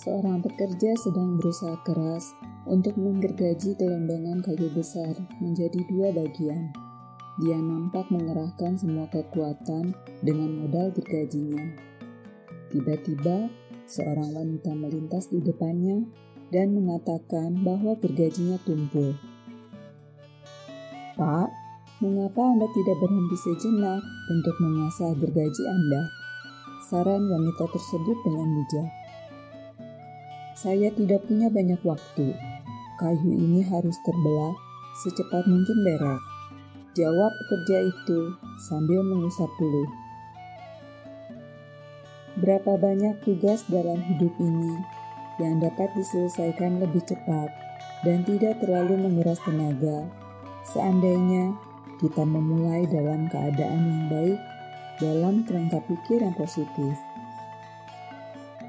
Seorang pekerja sedang berusaha keras untuk menggergaji gelondongan kayu besar menjadi dua bagian. Dia nampak mengerahkan semua kekuatan dengan modal gergajinya. Tiba-tiba, seorang wanita melintas di depannya dan mengatakan bahwa gergajinya tumpul. Pak, mengapa Anda tidak berhenti sejenak untuk mengasah gergaji Anda? Saran wanita tersebut dengan bijak. Saya tidak punya banyak waktu. Kayu ini harus terbelah secepat mungkin berak. Jawab pekerja itu sambil mengusap bulu. Berapa banyak tugas dalam hidup ini yang dapat diselesaikan lebih cepat dan tidak terlalu menguras tenaga seandainya kita memulai dalam keadaan yang baik dalam kerangka pikir yang positif.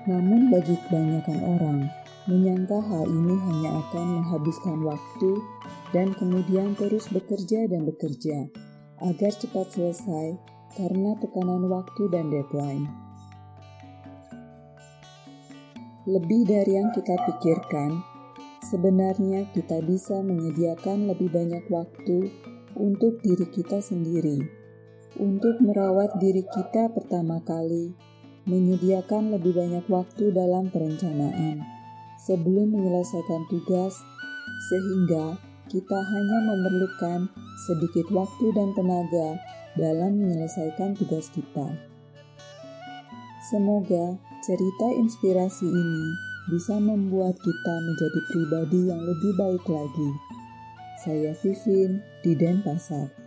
Namun bagi kebanyakan orang, menyangka hal ini hanya akan menghabiskan waktu dan kemudian terus bekerja dan bekerja agar cepat selesai karena tekanan waktu dan deadline. Lebih dari yang kita pikirkan, sebenarnya kita bisa menyediakan lebih banyak waktu untuk diri kita sendiri, untuk merawat diri kita pertama kali menyediakan lebih banyak waktu dalam perencanaan sebelum menyelesaikan tugas, sehingga kita hanya memerlukan sedikit waktu dan tenaga dalam menyelesaikan tugas kita. Semoga cerita inspirasi ini bisa membuat kita menjadi pribadi yang lebih baik lagi. Saya Vivin di Denpasar.